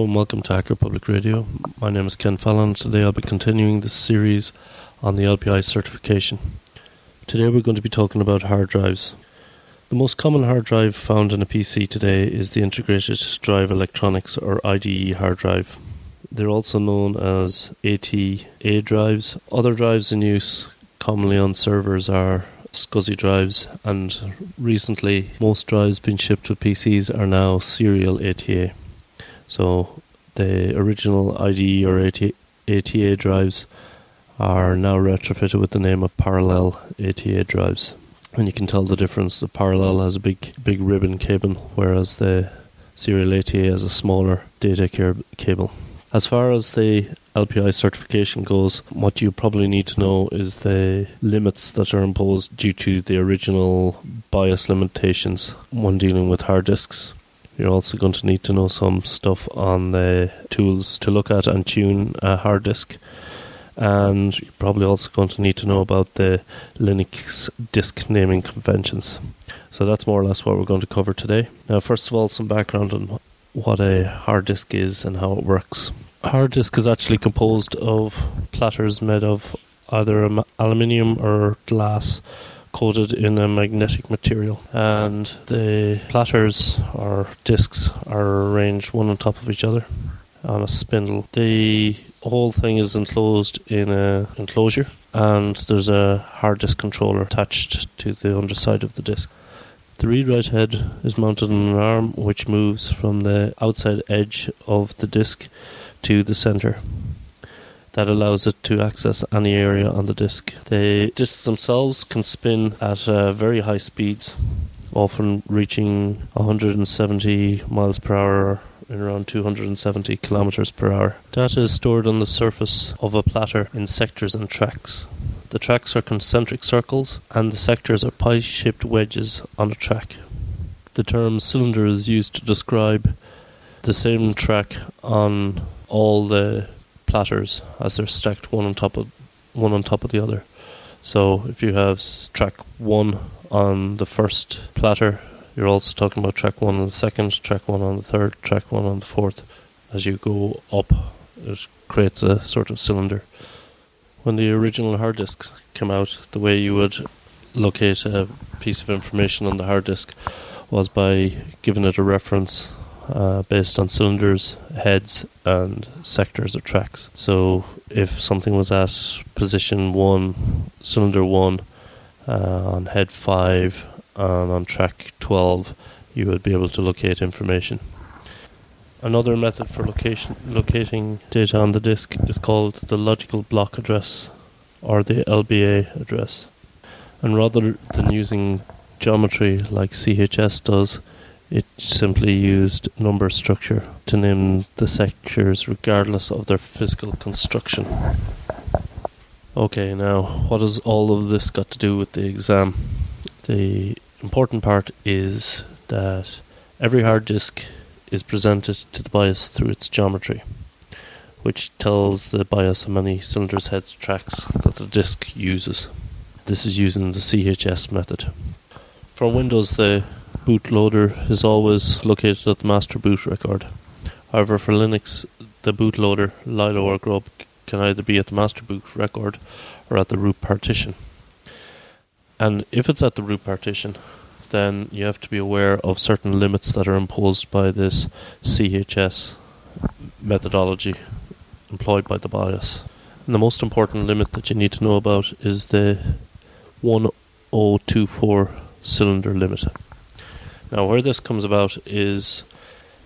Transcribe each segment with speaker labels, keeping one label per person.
Speaker 1: And welcome to Hacker Public Radio. My name is Ken Fallon. Today I'll be continuing this series on the LPI certification. Today we're going to be talking about hard drives. The most common hard drive found in a PC today is the Integrated Drive Electronics or IDE hard drive. They're also known as ATA drives. Other drives in use commonly on servers are SCSI drives, and recently most drives being shipped with PCs are now serial ATA. So the original IDE or ATA, drives are now retrofitted with the name of parallel ATA drives. And you can tell the difference. The parallel has a big, big ribbon cable, whereas the serial ATA has a smaller data cable. As far as the LPI certification goes, what you probably need to know is the limits that are imposed due to the original BIOS limitations when dealing with hard disks. You're also going to need to know some stuff on the tools to look at and tune a hard disk. And you're probably also going to need to know about the Linux disk naming conventions. So that's more or less what we're going to cover today. Now, first of all, some background on what a hard disk is and how it works. A hard disk is actually composed of platters made of either aluminium or glass coated in a magnetic material. And the platters or discs are arranged one on top of each other on a spindle. The whole thing is enclosed in a enclosure and there's a hard disk controller attached to the underside of the disk the read-write head is mounted on an arm which moves from the outside edge of the disk to the center. That allows it to access any area on the disk. The disks themselves can spin at uh, very high speeds, often reaching 170 miles per hour in around 270 kilometers per hour. Data is stored on the surface of a platter in sectors and tracks. The tracks are concentric circles, and the sectors are pie shaped wedges on a track. The term cylinder is used to describe the same track on all the platters as they're stacked one on top of one on top of the other. So if you have track one on the first platter, you're also talking about track one on the second, track one on the third, track one on the fourth. As you go up, it creates a sort of cylinder when the original hard disks came out, the way you would locate a piece of information on the hard disk was by giving it a reference uh, based on cylinders, heads, and sectors or tracks. So if something was at position one, cylinder one, uh, on head five, and on track 12, you would be able to locate information. Another method for location, locating data on the disk is called the logical block address or the LBA address. And rather than using geometry like CHS does, it simply used number structure to name the sectors regardless of their physical construction. Okay, now what has all of this got to do with the exam? The important part is that every hard disk is presented to the BIOS through its geometry, which tells the BIOS how many cylinders, heads, tracks that the disk uses. This is using the CHS method. For Windows, the bootloader is always located at the master boot record. However, for Linux, the bootloader, Lilo or Grub, can either be at the master boot record or at the root partition. And if it's at the root partition, then you have to be aware of certain limits that are imposed by this CHS methodology employed by the BIOS. And the most important limit that you need to know about is the 1024 cylinder limit. Now, where this comes about is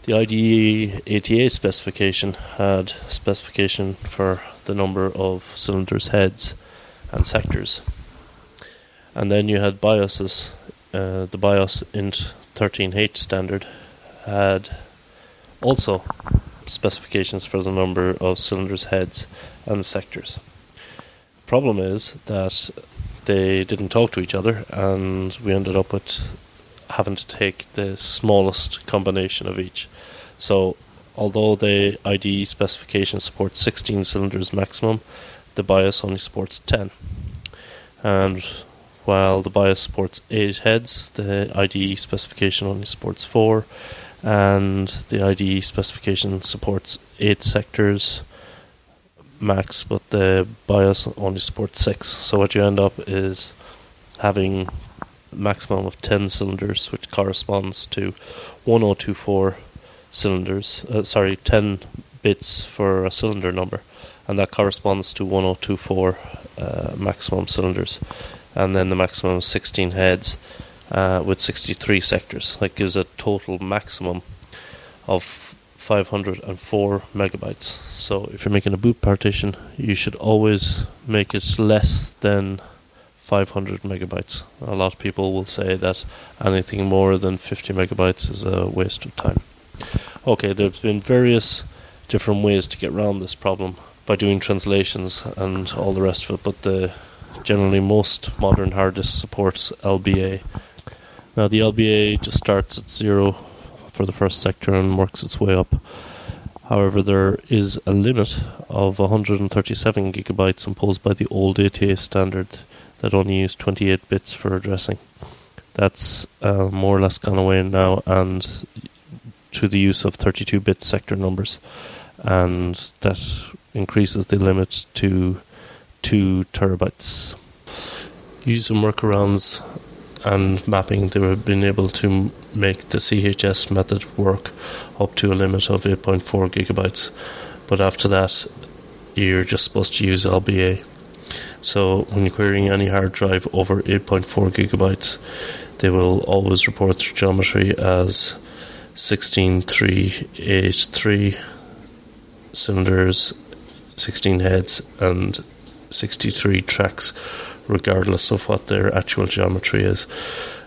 Speaker 1: the IDE ATA specification had specification for the number of cylinders, heads, and sectors. And then you had BIOSes uh, the BIOS int 13H standard had also specifications for the number of cylinders, heads, and sectors. Problem is that they didn't talk to each other, and we ended up with having to take the smallest combination of each. So, although the IDE specification supports 16 cylinders maximum, the BIOS only supports 10. And while the BIOS supports 8 heads, the IDE specification only supports 4, and the IDE specification supports eight sectors max, but the BIOS only supports six. So what you end up is having maximum of 10 cylinders, which corresponds to 1024 cylinders, uh, sorry, 10 bits for a cylinder number, and that corresponds to 1024 uh, maximum cylinders, and then the maximum of 16 heads uh, with 63 sectors. That gives a total maximum of 504 megabytes. So if you're making a boot partition, you should always make it less than 500 megabytes. A lot of people will say that anything more than 50 megabytes is a waste of time. Okay, there's been various different ways to get around this problem by doing translations and all the rest of it, but the generally most modern hard disk supports LBA now the LBA just starts at zero for the first sector and works its way up. However, there is a limit of 137 gigabytes imposed by the old ATA standard that only used 28 bits for addressing. That's uh, more or less gone away now, and to the use of 32 bit sector numbers, and that increases the limit to 2 terabytes. Use some workarounds and mapping, they have been able to make the CHS method work up to a limit of 8.4 gigabytes. But after that, you're just supposed to use LBA. So when you're querying any hard drive over 8.4 gigabytes, they will always report the geometry as 16383 cylinders, 16 heads, and 63 tracks regardless of what their actual geometry is.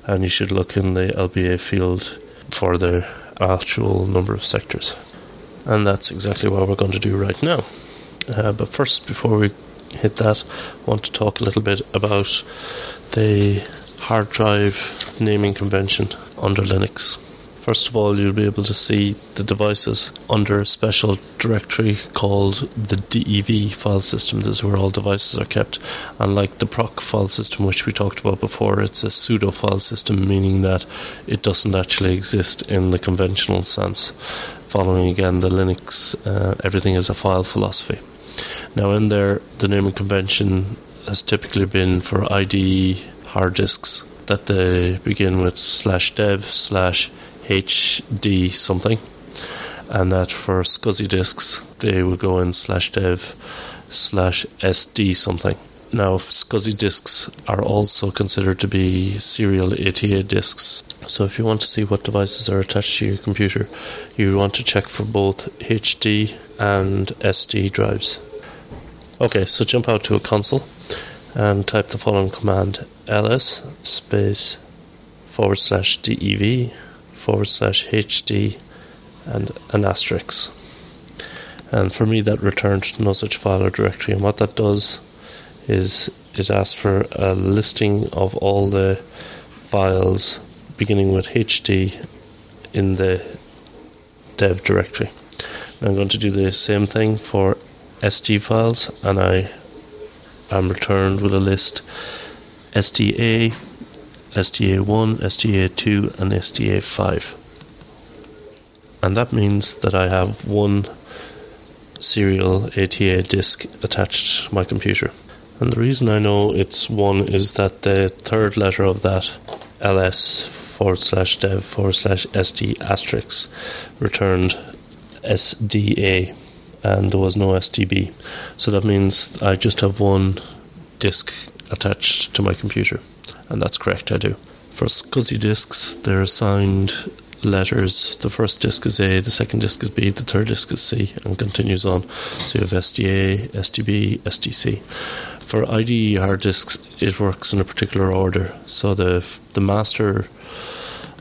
Speaker 1: And you should look in the LBA field for the actual number of sectors. And that's exactly what we're going to do right now. Uh, but first, before we hit that, I want to talk a little bit about the hard drive naming convention under Linux. First of all, you'll be able to see the devices under a special directory called the DEV file system. This is where all devices are kept. Unlike the proc file system, which we talked about before, it's a pseudo file system, meaning that it doesn't actually exist in the conventional sense. Following again the Linux, uh, everything is a file philosophy. Now, in there, the naming convention has typically been for IDE hard disks that they begin with slash dev slash HD something, and that for SCSI disks they would go in slash dev slash SD something. Now, SCSI disks are also considered to be serial ATA disks. So, if you want to see what devices are attached to your computer, you want to check for both HD and SD drives. Okay, so jump out to a console and type the following command ls space forward slash dev forward slash HD and an asterisk. And for me, that returned no such file or directory. And what that does is it asks for a listing of all the files beginning with HD in the dev directory. I'm going to do the same thing for SD files, and I am returned with a list SDA SDA1, SDA2, and SDA5. And that means that I have one serial ATA disk attached to my computer. And the reason I know it's one is that the third letter of that ls forward slash dev forward slash sd asterisk returned SDA and there was no SDB. So that means I just have one disk attached to my computer and that's correct, I do. For SCSI disks, they're assigned letters. The first disk is A, the second disk is B, the third disk is C, and continues on. So you have SDA, SDB, SDC. For IDE hard disks, it works in a particular order. So the the master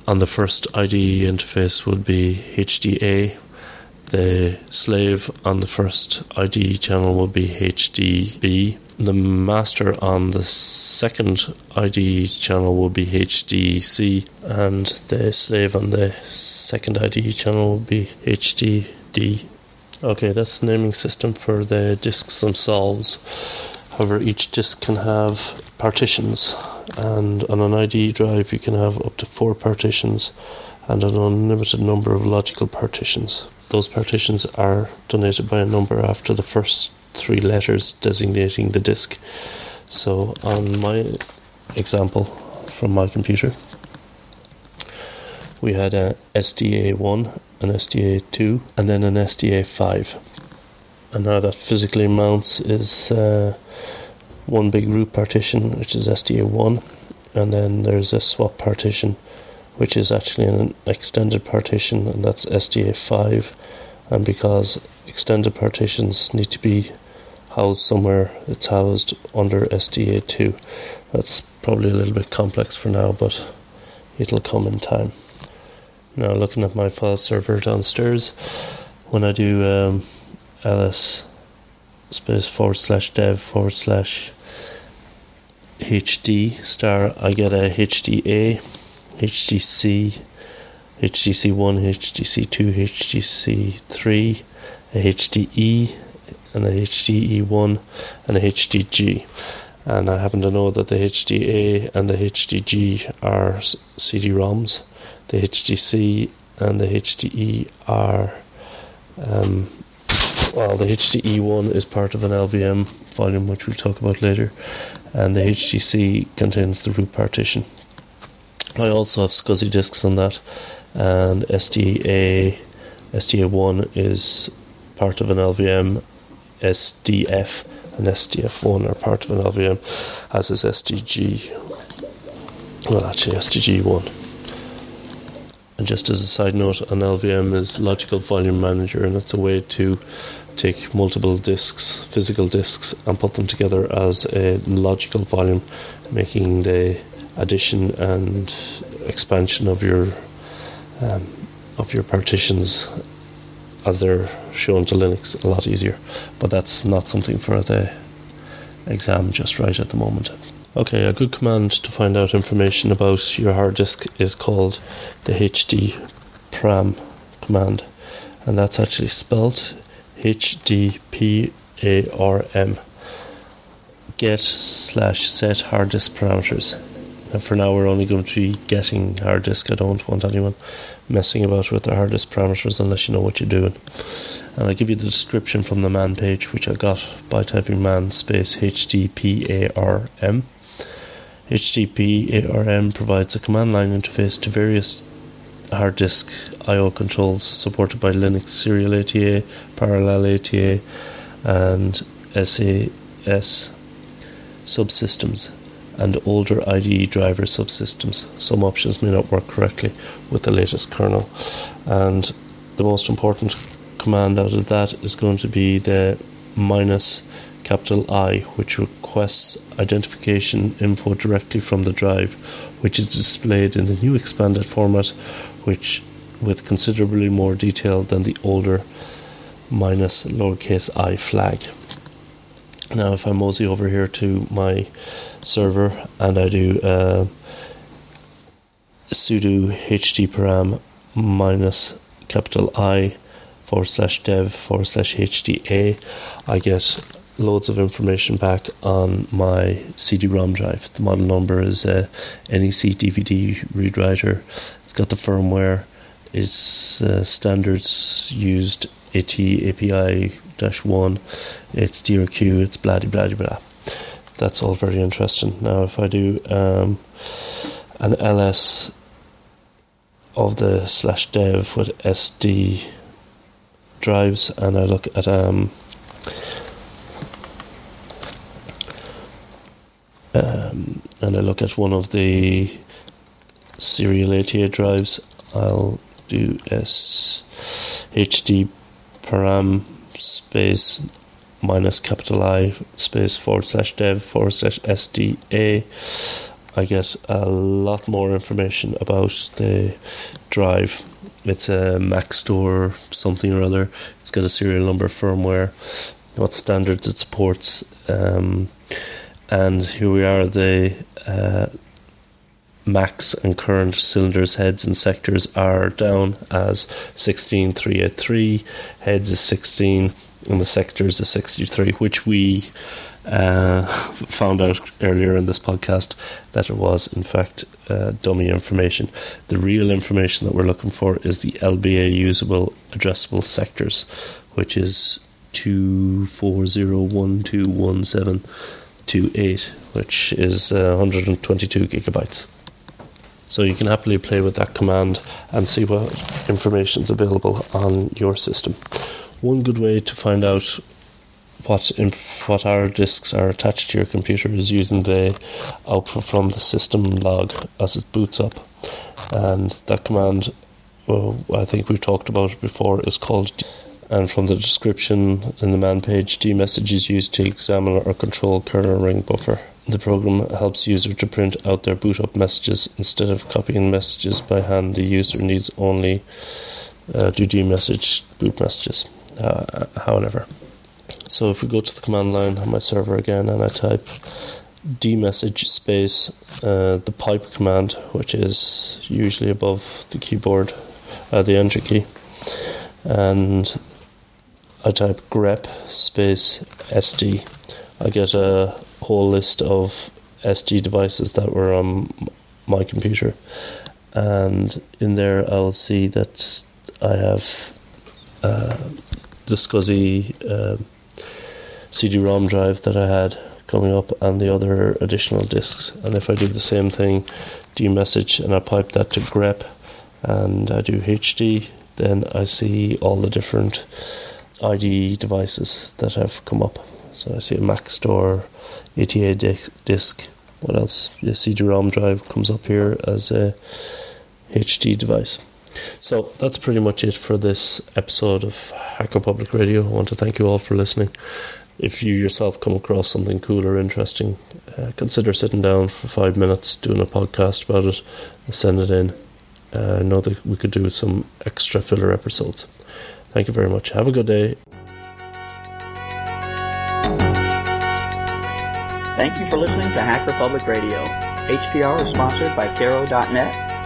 Speaker 1: on the first IDE interface would be HDA. The slave on the first IDE channel will be HDB the master on the second IDE channel will be HDC, and the slave on the second IDE channel will be HDD. Okay, that's the naming system for the disks themselves. However, each disk can have partitions, and on an IDE drive, you can have up to four partitions, and an unlimited number of logical partitions. Those partitions are denoted by a number after the first three letters designating the disk. So on my example from my computer, we had a SDA1, an SDA2, and then an SDA5. And now that physically mounts is uh, one big root partition, which is SDA1, and then there's a swap partition, which is actually an extended partition, and that's SDA5. And because extended partitions need to be housed somewhere, it's housed under SDA2. That's probably a little bit complex for now, but it'll come in time. Now, looking at my file server downstairs, when I do um, ls space forward slash dev forward slash HD star, I get a HDA, HDC, HDC1, HDC2, HDC3, a HDE, and a HDE1, and a HDG. And I happen to know that the HDA and the HDG are CD-ROMs. The HDC and the HDE are um, well, the HDE1 is part of an LVM volume, which we'll talk about later, and the HDC contains the root partition. I also have SCSI disks on that, and SDA SDA1 is part of an LVM, SDF and SDF1 are part of an LVM, as is SDG. Well, actually, SDG1. And just as a side note, an LVM is Logical Volume Manager, and it's a way to take multiple disks, physical disks, and put them together as a logical volume, making the addition and expansion of your um, of your partitions as they're shown to Linux a lot easier. But that's not something for the exam just right at the moment. Okay, a good command to find out information about your hard disk is called the HD param command, and that's actually spelled HDPARM. Get slash set hard disk parameters. And for now, we're only going to be getting hard disk. I don't want anyone messing about with their hard disk parameters unless you know what you're doing. And I'll give you the description from the man page, which I got by typing man space HDPARM. HDPARM provides a command line interface to various hard disk I/O controls supported by Linux Serial ATA, Parallel ATA, and SAS subsystems and older IDE driver subsystems. Some options may not work correctly with the latest kernel, and the most important command out of that is going to be the minus capital I, which requests identification info directly from the drive, which is displayed in the new expanded format, which with considerably more detail than the older minus lowercase i flag. Now, if I mosey over here to my server and I do uh, sudo hdparam minus capital I forward slash dev forward slash HDA, I get loads of information back on my CD-ROM drive. The model number is a NEC DVD read writer. It's got the firmware. It's uh, standards used AT API dash one. It's DRQ. It's blah blah blah blah. That's all very interesting. Now, if I do um, an ls of the slash dev with SD drives, and I look at um, um, and I look at one of the serial ATA drives, I'll do S HD param space minus capital I space forward slash dev forward slash SDA. I get a lot more information about the drive. It's a Maxtor something or other. It's got a serial number firmware, what standards it supports. Um, and here we are the uh, max and current cylinders heads and sectors are down as 16383 heads is 16 and the sectors is 63 which we uh, found out earlier in this podcast that it was, in fact, uh, dummy information. The real information that we're looking for is the LBA usable addressable sectors, which is 240121728, which is uh, 122 gigabytes. So you can happily play with that command and see what information is available on your system. One good way to find out what inf- what hard disks are attached to your computer is using the output from the system log as it boots up, and that command, well, I think we've talked about it before, is called. And from the description in the man page, dmesg is used to examine or control kernel ring buffer. The program helps user to print out their boot up messages instead of copying messages by hand. The user needs only uh, do dmesg boot messages. Uh, however, so if we go to the command line on my server again and I type dmesg space uh, the pipe command, which is usually above the keyboard, uh, the enter key, and I type grep space sd, I get a whole list of SD devices that were on my computer, and in there I'll see that I have uh, the SCSI. Uh, CD-ROM drive that I had coming up and the other additional disks. And if I do the same thing, dmesg, and I pipe that to grep, and I do HD, then I see all the different IDE devices that have come up. So I see a Maxtor, ATA disk. What else? The CD-ROM drive comes up here as a HD device. So that's pretty much it for this episode of Hacker Public Radio. I want to thank you all for listening if you yourself come across something cool or interesting, uh, consider sitting down for five minutes, doing a podcast about it, send it in. Uh, I know that we could do some extra filler episodes. Thank you very much. Have a good day.
Speaker 2: Thank you for listening to Hacker Public Radio. HPR is sponsored by Caro.net,